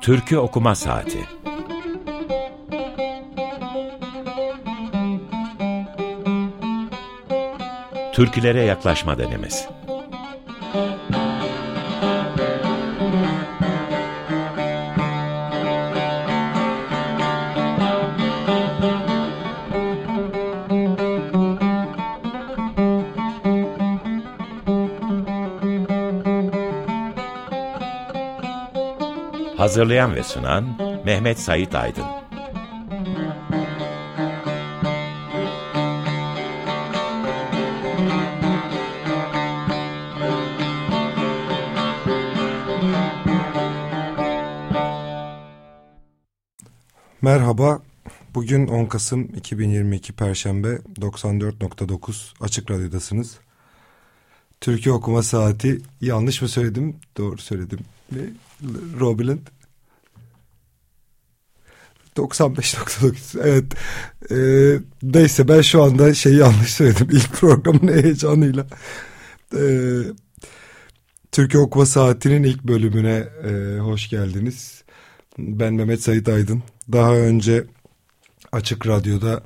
Türkü Okuma Saati. Türkülere Yaklaşma Denemesi Hazırlayan ve sunan Mehmet Sait Aydın. Merhaba. Bugün 10 Kasım 2022 Perşembe 94.9 Açık Radyo'dasınız. Türkiye okuma saati yanlış mı söyledim? Doğru söyledim. Robiland 95.9 evet. Ee, neyse ben şu anda şeyi yanlış söyledim. İlk programın heyecanıyla. Ee, Türkiye Okuma Saati'nin ilk bölümüne e, hoş geldiniz. Ben Mehmet Sait Aydın. Daha önce Açık Radyo'da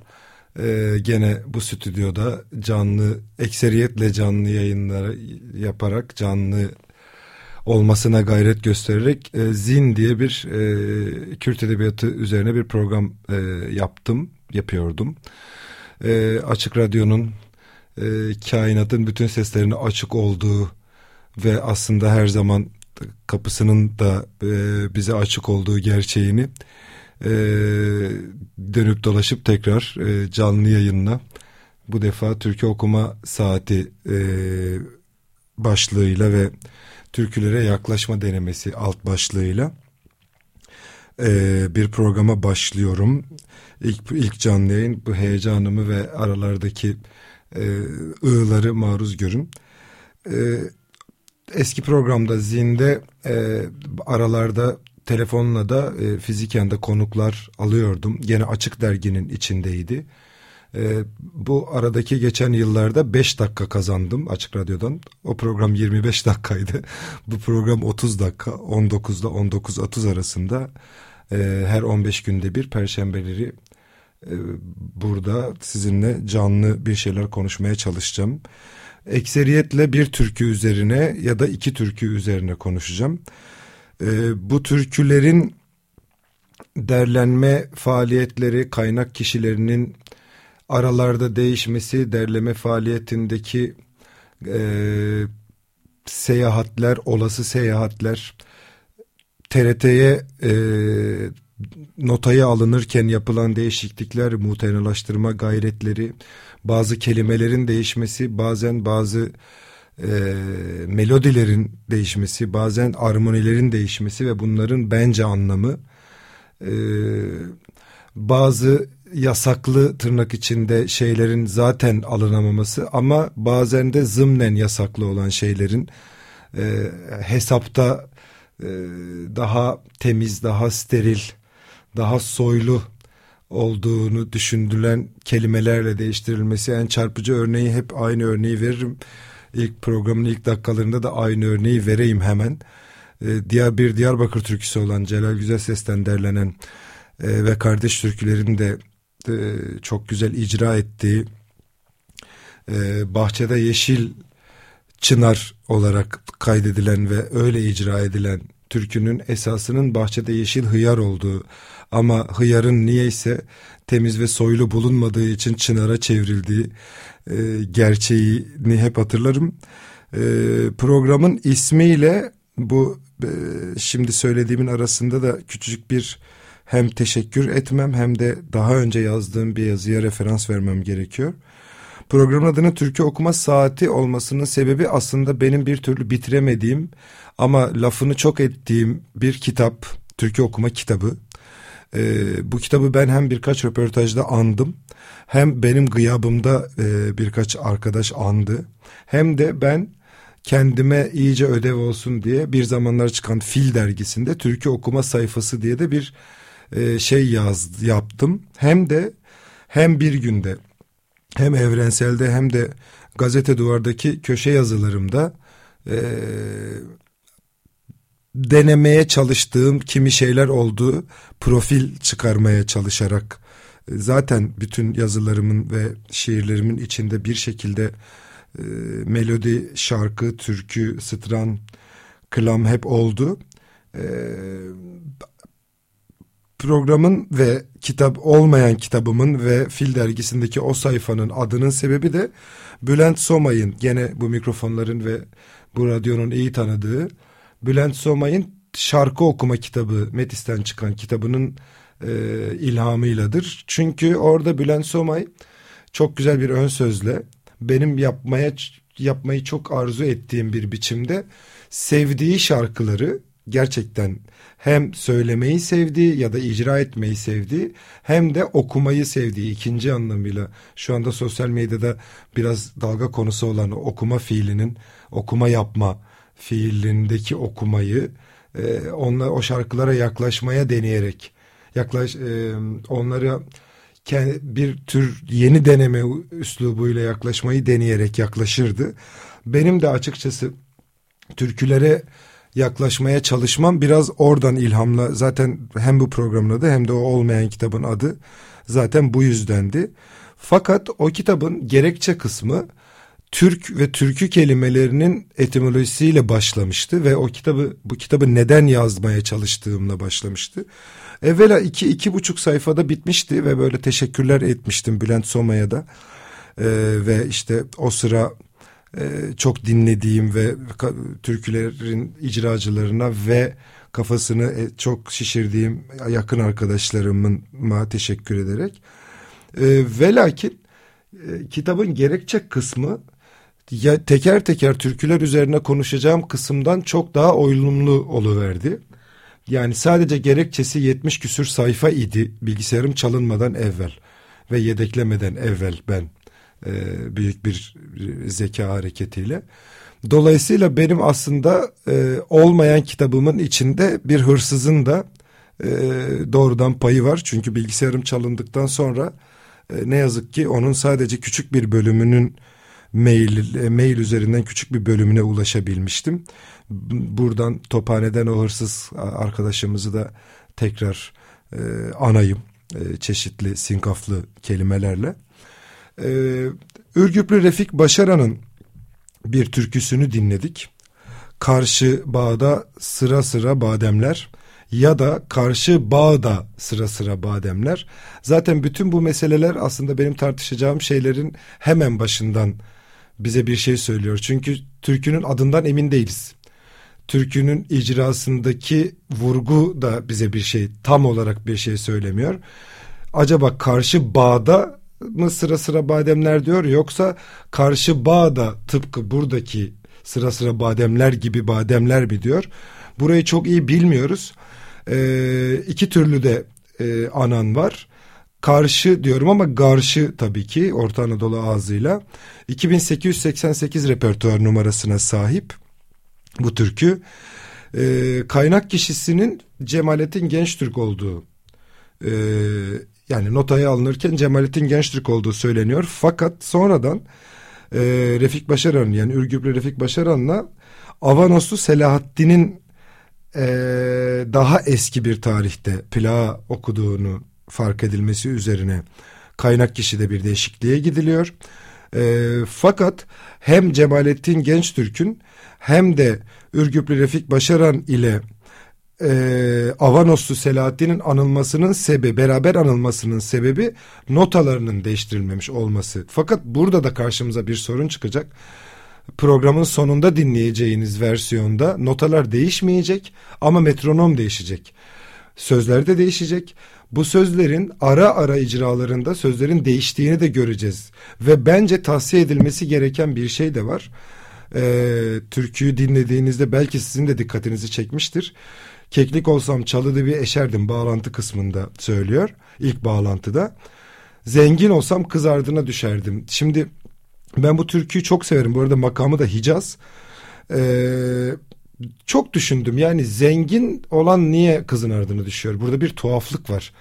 e, gene bu stüdyoda canlı ekseriyetle canlı yayınları yaparak canlı olmasına gayret göstererek e, Zin diye bir e, Kürt Edebiyatı üzerine bir program e, yaptım, yapıyordum. E, açık Radyo'nun e, kainatın bütün seslerine açık olduğu ve aslında her zaman kapısının da e, bize açık olduğu gerçeğini e, dönüp dolaşıp tekrar e, canlı yayınla bu defa Türkiye Okuma Saati e, başlığıyla ve türkülere yaklaşma denemesi alt başlığıyla e, bir programa başlıyorum. İlk, ilk canlı yayın bu heyecanımı ve aralardaki e, ığları maruz görün. E, eski programda zinde e, aralarda telefonla da e, fiziken de konuklar alıyordum. Gene Açık Dergi'nin içindeydi. E, bu aradaki geçen yıllarda 5 dakika kazandım Açık Radyo'dan. O program 25 dakikaydı. bu program 30 dakika 19 ile 19.30 arasında e, her 15 günde bir perşembeleri e, burada sizinle canlı bir şeyler konuşmaya çalışacağım. Ekseriyetle bir türkü üzerine ya da iki türkü üzerine konuşacağım. E, bu türkülerin derlenme faaliyetleri, kaynak kişilerinin aralarda değişmesi, derleme faaliyetindeki e, seyahatler, olası seyahatler, TRT'ye e, notaya alınırken yapılan değişiklikler, muhtenalaştırma gayretleri, bazı kelimelerin değişmesi, bazen bazı e, melodilerin değişmesi, bazen armonilerin değişmesi ve bunların bence anlamı, e, bazı yasaklı tırnak içinde şeylerin zaten alınamaması ama bazen de zımnen yasaklı olan şeylerin e, hesapta e, daha temiz, daha steril, daha soylu olduğunu düşündülen kelimelerle değiştirilmesi en çarpıcı örneği hep aynı örneği veririm. İlk programın ilk dakikalarında da aynı örneği vereyim hemen. Ee, diğer bir Diyarbakır türküsü olan Celal Güzel Ses'ten derlenen e, ve kardeş türkülerin de e, çok güzel icra ettiği e, Bahçede Yeşil Çınar olarak kaydedilen ve öyle icra edilen türkünün esasının bahçede yeşil hıyar olduğu ama hıyarın niyeyse temiz ve soylu bulunmadığı için çınara çevrildiği e, gerçeğini hep hatırlarım. E, programın ismiyle bu e, şimdi söylediğimin arasında da küçücük bir hem teşekkür etmem hem de daha önce yazdığım bir yazıya referans vermem gerekiyor. Programın adının Türkiye okuma saati olmasının sebebi aslında benim bir türlü bitiremediğim ama lafını çok ettiğim bir kitap, Türkiye okuma kitabı. Ee, bu kitabı ben hem birkaç röportajda andım hem benim gıyabımda e, birkaç arkadaş andı hem de ben kendime iyice ödev olsun diye bir zamanlar çıkan Fil dergisinde Türkiye okuma sayfası diye de bir e, şey yaz yaptım. Hem de hem bir günde hem evrenselde hem de gazete duvardaki köşe yazılarımda e, denemeye çalıştığım kimi şeyler oldu. Profil çıkarmaya çalışarak e, zaten bütün yazılarımın ve şiirlerimin içinde bir şekilde e, melodi, şarkı, türkü, stran, klam hep oldu. E, programın ve kitap olmayan kitabımın ve Fil dergisindeki o sayfanın adının sebebi de Bülent Somay'ın gene bu mikrofonların ve bu radyonun iyi tanıdığı Bülent Somay'ın şarkı okuma kitabı Metis'ten çıkan kitabının e, ilhamıyladır. Çünkü orada Bülent Somay çok güzel bir ön sözle benim yapmaya yapmayı çok arzu ettiğim bir biçimde sevdiği şarkıları gerçekten hem söylemeyi sevdiği ya da icra etmeyi sevdiği hem de okumayı sevdiği ikinci anlamıyla şu anda sosyal medyada biraz dalga konusu olan okuma fiilinin okuma yapma fiilindeki okumayı e, onla, o şarkılara yaklaşmaya deneyerek yaklaş e, onları bir tür yeni deneme üslubuyla yaklaşmayı deneyerek yaklaşırdı. Benim de açıkçası türkülere yaklaşmaya çalışmam biraz oradan ilhamla zaten hem bu programın adı hem de o olmayan kitabın adı zaten bu yüzdendi. Fakat o kitabın gerekçe kısmı Türk ve türkü kelimelerinin etimolojisiyle başlamıştı ve o kitabı bu kitabı neden yazmaya çalıştığımla başlamıştı. Evvela iki, iki buçuk sayfada bitmişti ve böyle teşekkürler etmiştim Bülent Soma'ya da. Ee, ve işte o sıra çok dinlediğim ve türkülerin icracılarına ve kafasını e, çok şişirdiğim yakın arkadaşlarımın ma teşekkür ederek. E, ve lakin e, kitabın gerekçe kısmı teker teker türküler üzerine konuşacağım kısımdan çok daha oyunlu oluverdi. Yani sadece gerekçesi 70 küsür sayfa idi bilgisayarım çalınmadan evvel ve yedeklemeden evvel ben e, büyük bir zeka hareketiyle. Dolayısıyla benim aslında e, olmayan kitabımın içinde bir hırsızın da e, doğrudan payı var. Çünkü bilgisayarım çalındıktan sonra e, ne yazık ki onun sadece küçük bir bölümünün mail, e, mail üzerinden küçük bir bölümüne ulaşabilmiştim. Buradan Tophane'den o hırsız arkadaşımızı da tekrar e, anayım e, çeşitli sinkaflı kelimelerle. E, Ürgüplü Refik Başaran'ın bir türküsünü dinledik. Karşı bağda sıra sıra bademler ya da karşı bağda sıra sıra bademler. Zaten bütün bu meseleler aslında benim tartışacağım şeylerin hemen başından bize bir şey söylüyor. Çünkü türkünün adından emin değiliz. Türkünün icrasındaki vurgu da bize bir şey tam olarak bir şey söylemiyor. Acaba karşı bağda mı sıra sıra bademler diyor yoksa karşı bağda tıpkı buradaki sıra sıra bademler gibi bademler mi diyor? Burayı çok iyi bilmiyoruz. Ee, iki türlü de e, anan var karşı diyorum ama karşı tabii ki Orta Anadolu ağzıyla 2888 repertuar numarasına sahip bu türkü. E, kaynak kişisinin Cemalettin Gençtürk olduğu e, yani notaya alınırken Cemalettin Gençtürk olduğu söyleniyor. Fakat sonradan e, Refik Başaran yani Ürgüplü Refik Başaran'la Avanoslu Selahaddin'in e, daha eski bir tarihte plağı okuduğunu fark edilmesi üzerine kaynak kişide bir değişikliğe gidiliyor. E, fakat hem Cemalettin Gençtürk'ün hem de Ürgüplü Refik Başaran ile e, Avanoslu Selahaddin'in anılmasının sebebi, beraber anılmasının sebebi notalarının değiştirilmemiş olması. Fakat burada da karşımıza bir sorun çıkacak. Programın sonunda dinleyeceğiniz versiyonda notalar değişmeyecek ama metronom değişecek. Sözler de değişecek. Bu sözlerin ara ara icralarında sözlerin değiştiğini de göreceğiz. Ve bence tavsiye edilmesi gereken bir şey de var. Ee, türküyü dinlediğinizde belki sizin de dikkatinizi çekmiştir. Keklik olsam çalıdı bir eşerdim bağlantı kısmında söylüyor. İlk bağlantıda. Zengin olsam kız ardına düşerdim. Şimdi ben bu türküyü çok severim. Bu arada makamı da Hicaz. Ee, çok düşündüm. Yani zengin olan niye kızın ardına düşüyor? Burada bir tuhaflık var.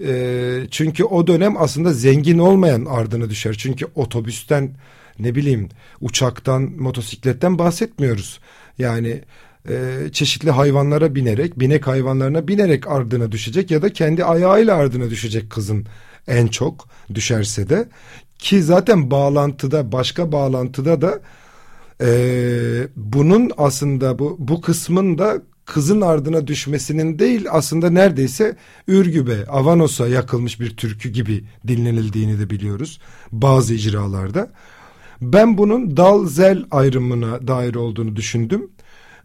E, çünkü o dönem aslında zengin olmayan ardına düşer. Çünkü otobüsten ne bileyim uçaktan motosikletten bahsetmiyoruz. Yani e, çeşitli hayvanlara binerek, binek hayvanlarına binerek ardına düşecek ya da kendi ayağıyla ardına düşecek kızın en çok düşerse de ki zaten bağlantıda başka bağlantıda da e, bunun aslında bu bu kısmın da kızın ardına düşmesinin değil aslında neredeyse Ürgüp'e, Avanos'a yakılmış bir türkü gibi dinlenildiğini de biliyoruz bazı icralarda. Ben bunun dal-zel ayrımına dair olduğunu düşündüm.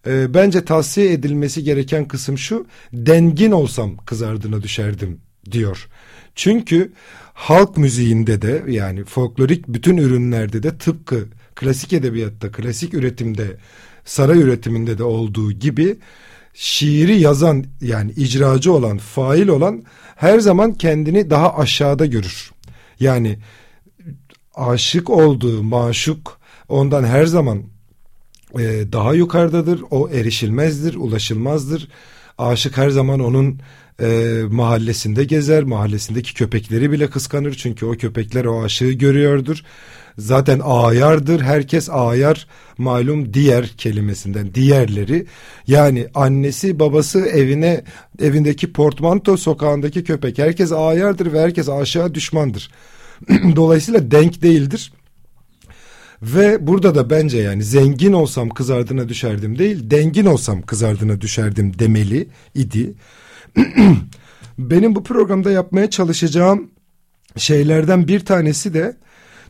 E, bence tavsiye edilmesi gereken kısım şu, dengin olsam kız ardına düşerdim diyor. Çünkü halk müziğinde de yani folklorik bütün ürünlerde de tıpkı klasik edebiyatta, klasik üretimde, saray üretiminde de olduğu gibi şiiri yazan yani icracı olan, fail olan her zaman kendini daha aşağıda görür. Yani aşık olduğu maşuk ondan her zaman e, daha yukarıdadır. O erişilmezdir, ulaşılmazdır. Aşık her zaman onun e, mahallesinde gezer. Mahallesindeki köpekleri bile kıskanır. Çünkü o köpekler o aşığı görüyordur. Zaten ayardır. Herkes ayar malum diğer kelimesinden diğerleri. Yani annesi babası evine evindeki portmanto sokağındaki köpek. Herkes ayardır ve herkes aşağı düşmandır. Dolayısıyla denk değildir. Ve burada da bence yani zengin olsam kız ardına düşerdim değil, dengin olsam kız ardına düşerdim demeli idi. Benim bu programda yapmaya çalışacağım şeylerden bir tanesi de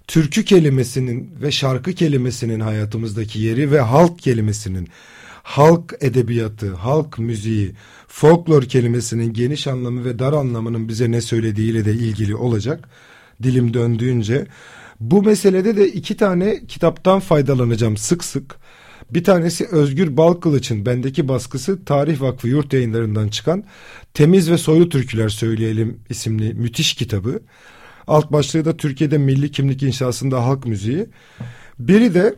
türkü kelimesinin ve şarkı kelimesinin hayatımızdaki yeri ve halk kelimesinin halk edebiyatı, halk müziği, folklor kelimesinin geniş anlamı ve dar anlamının bize ne söylediğiyle de ilgili olacak. Dilim döndüğünce bu meselede de iki tane kitaptan faydalanacağım sık sık. Bir tanesi Özgür Balkılıç'ın bendeki baskısı Tarih Vakfı yurt yayınlarından çıkan Temiz ve Soylu Türküler Söyleyelim isimli müthiş kitabı. Alt başlığı da Türkiye'de milli kimlik inşasında halk müziği. Biri de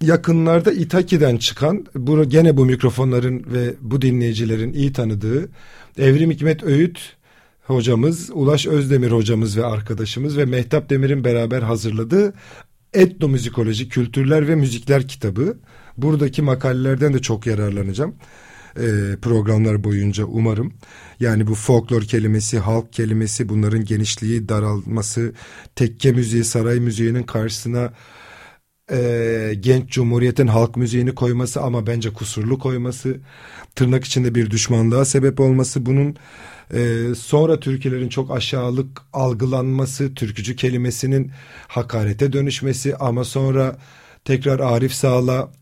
yakınlarda İtaki'den çıkan bu gene bu mikrofonların ve bu dinleyicilerin iyi tanıdığı Evrim Hikmet Öğüt hocamız, Ulaş Özdemir hocamız ve arkadaşımız ve Mehtap Demir'in beraber hazırladığı Etnomüzikoloji Kültürler ve Müzikler kitabı. Buradaki makalelerden de çok yararlanacağım e, programlar boyunca umarım. Yani bu folklor kelimesi, halk kelimesi bunların genişliği, daralması, tekke müziği, saray müziğinin karşısına e, genç cumhuriyetin halk müziğini koyması ama bence kusurlu koyması, tırnak içinde bir düşmanlığa sebep olması bunun ee, sonra türkülerin çok aşağılık algılanması, türkücü kelimesinin hakarete dönüşmesi ama sonra tekrar Arif Sağ'la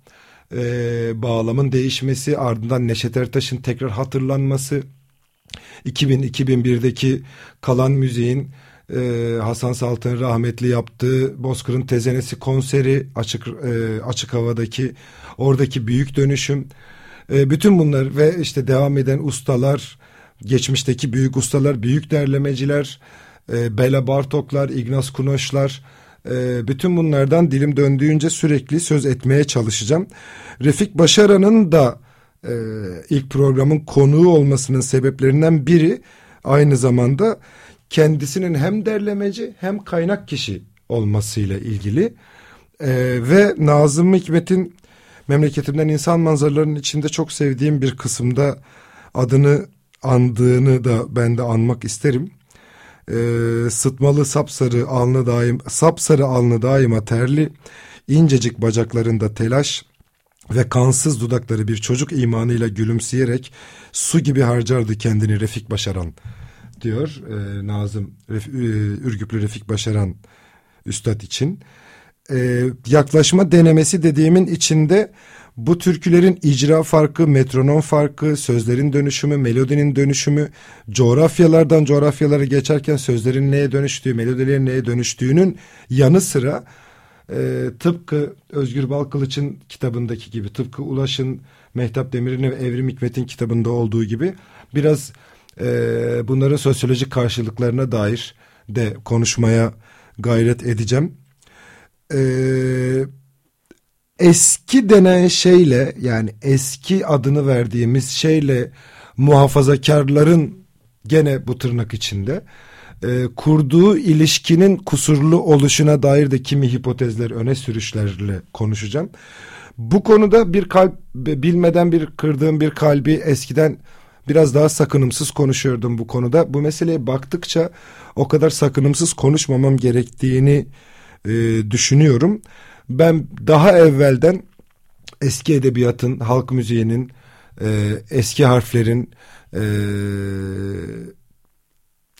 e, bağlamın değişmesi, ardından Neşet Ertaş'ın tekrar hatırlanması, 2000-2001'deki kalan müziğin e, Hasan Salt'ın rahmetli yaptığı Bozkır'ın Tezenesi konseri açık e, açık havadaki oradaki büyük dönüşüm. E, bütün bunlar ve işte devam eden ustalar geçmişteki büyük ustalar, büyük derlemeciler, e, Bela Bartoklar, Ignaz Kunoşlar, e, bütün bunlardan dilim döndüğünce sürekli söz etmeye çalışacağım. Refik Başaran'ın da e, ilk programın konuğu olmasının sebeplerinden biri aynı zamanda kendisinin hem derlemeci hem kaynak kişi olmasıyla ilgili e, ve Nazım Hikmet'in memleketimden insan manzaralarının içinde çok sevdiğim bir kısımda adını andığını da ben de anmak isterim. Ee, sıtmalı sapsarı alnı daim sapsarı alnı daima terli incecik bacaklarında telaş ve kansız dudakları bir çocuk imanıyla gülümseyerek su gibi harcardı kendini Refik Başaran diyor e, Nazım Ref, e, Ürgüplü Refik Başaran üstad için. E, yaklaşma denemesi dediğimin içinde bu türkülerin icra farkı, metronom farkı, sözlerin dönüşümü, melodinin dönüşümü, coğrafyalardan coğrafyalara geçerken sözlerin neye dönüştüğü, melodilerin neye dönüştüğünün yanı sıra e, tıpkı Özgür Balkılıç'ın kitabındaki gibi, tıpkı Ulaş'ın, Mehtap Demir'in ve Evrim Hikmet'in kitabında olduğu gibi biraz e, bunların sosyolojik karşılıklarına dair de konuşmaya gayret edeceğim. Eee eski denen şeyle yani eski adını verdiğimiz şeyle muhafazakarların gene bu tırnak içinde e, kurduğu ilişkinin kusurlu oluşuna dair de kimi hipotezler öne sürüşlerle konuşacağım. Bu konuda bir kalp bilmeden bir kırdığım bir kalbi eskiden biraz daha sakınımsız konuşuyordum bu konuda. Bu meseleye baktıkça o kadar sakınımsız konuşmamam gerektiğini e, düşünüyorum. Ben daha evvelden eski edebiyatın, halk müziğinin, e, eski harflerin e,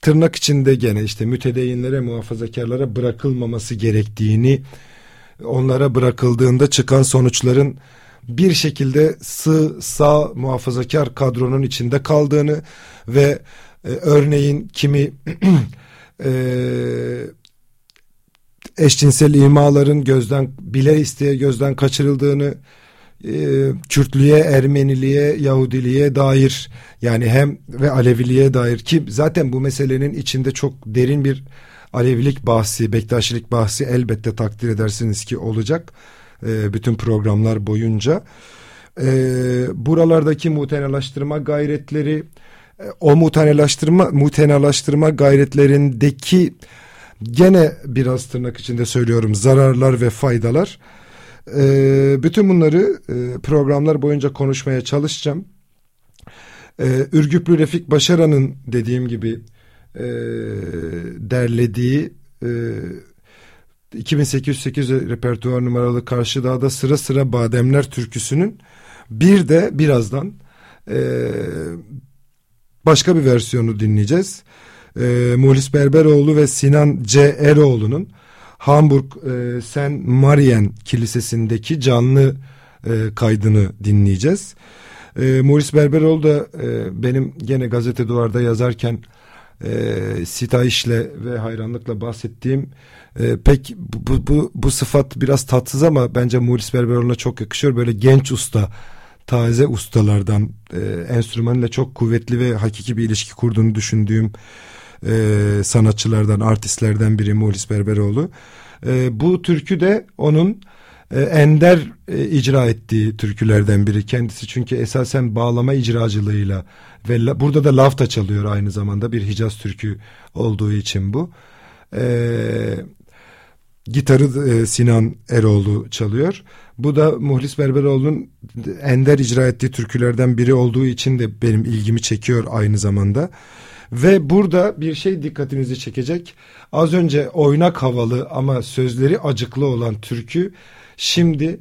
tırnak içinde gene işte mütedeyinlere, muhafazakarlara bırakılmaması gerektiğini, onlara bırakıldığında çıkan sonuçların bir şekilde sığ, sağ muhafazakar kadronun içinde kaldığını ve e, örneğin kimi e, eşcinsel imaların gözden bile isteye gözden kaçırıldığını e, Kürtlüğe, Ermeniliğe, Yahudiliğe dair yani hem ve Aleviliğe dair ki zaten bu meselenin içinde çok derin bir Alevilik bahsi, Bektaşilik bahsi elbette takdir edersiniz ki olacak e, bütün programlar boyunca. E, buralardaki mutenalaştırma gayretleri, o mutenalaştırma, mutenalaştırma gayretlerindeki gene biraz tırnak içinde söylüyorum zararlar ve faydalar. E, bütün bunları e, programlar boyunca konuşmaya çalışacağım. E, Ürgüplü Refik Başaran'ın dediğim gibi e, derlediği e, 2808 repertuar numaralı Karşı Dağ'da sıra sıra Bademler türküsünün bir de birazdan e, başka bir versiyonu dinleyeceğiz. E, Muhlis Berberoğlu ve Sinan C. Eroğlu'nun Hamburg e, Saint Marien Kilisesi'ndeki canlı e, kaydını dinleyeceğiz. E, Muhlis Berberoğlu da e, benim gene gazete duvarda yazarken e, sitayişle ve hayranlıkla bahsettiğim e, pek bu, bu, bu sıfat biraz tatsız ama bence Muhlis Berberoğlu'na çok yakışıyor. Böyle genç usta, taze ustalardan e, enstrümanıyla çok kuvvetli ve hakiki bir ilişki kurduğunu düşündüğüm e, sanatçılardan, artistlerden biri Muhlis Berberoğlu. E, bu türkü de onun e, ender e, icra ettiği türkülerden biri. Kendisi çünkü esasen bağlama icracılığıyla ve la, burada da lafta çalıyor aynı zamanda bir Hicaz türkü olduğu için bu. E, gitarı e, Sinan Eroğlu çalıyor. Bu da Muhlis Berberoğlu'nun ender icra ettiği türkülerden biri olduğu için de benim ilgimi çekiyor aynı zamanda. Ve burada bir şey dikkatinizi çekecek. Az önce oynak havalı ama sözleri acıklı olan türkü şimdi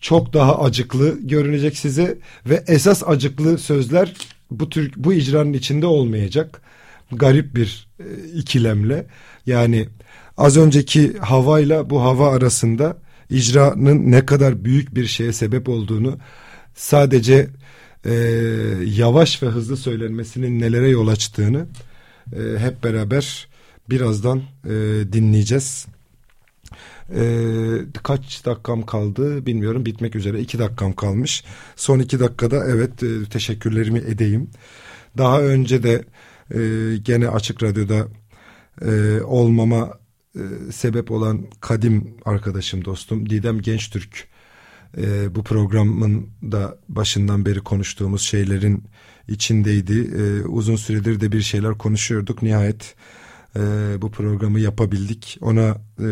çok daha acıklı görünecek size ve esas acıklı sözler bu tür bu icranın içinde olmayacak. Garip bir e, ikilemle yani az önceki havayla bu hava arasında icranın ne kadar büyük bir şeye sebep olduğunu sadece e, yavaş ve hızlı söylenmesinin nelere yol açtığını e, hep beraber birazdan e, dinleyeceğiz. E, kaç dakikam kaldı bilmiyorum bitmek üzere iki dakikam kalmış. Son iki dakikada evet e, teşekkürlerimi edeyim. Daha önce de e, gene Açık Radyo'da e, olmama e, sebep olan kadim arkadaşım dostum Didem Gençtürk e, bu programın da başından beri konuştuğumuz şeylerin içindeydi. E, uzun süredir de bir şeyler konuşuyorduk. Nihayet e, bu programı yapabildik. Ona e,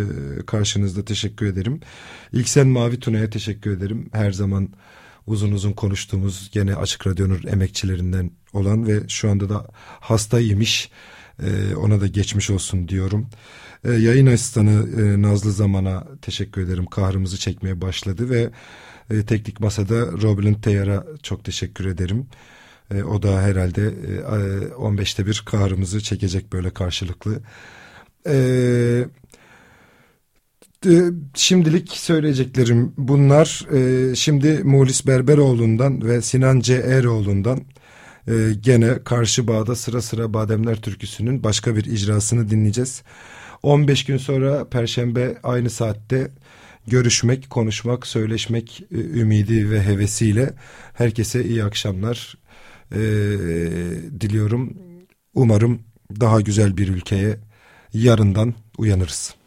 karşınızda teşekkür ederim. İlk sen Mavi Tuna'ya teşekkür ederim. Her zaman uzun uzun konuştuğumuz gene Açık Radyo'nun emekçilerinden olan ve şu anda da hastaymış. E, ona da geçmiş olsun diyorum. E, yayın asistanı e, Nazlı Zaman'a teşekkür ederim. Kahrımızı çekmeye başladı ve e, teknik masada Robin Teyar'a çok teşekkür ederim. E, o da herhalde e, 15'te bir kahrımızı çekecek böyle karşılıklı. E, şimdilik söyleyeceklerim bunlar. E, şimdi Muhlis Berberoğlu'ndan ve Sinan C. Eroğlu'ndan e, gene Karşı Bağ'da sıra sıra Bademler Türküsü'nün başka bir icrasını dinleyeceğiz. 15 gün sonra Perşembe aynı saatte görüşmek, konuşmak, söyleşmek e, ümidi ve hevesiyle herkese iyi akşamlar e, diliyorum. Umarım daha güzel bir ülkeye yarından uyanırız.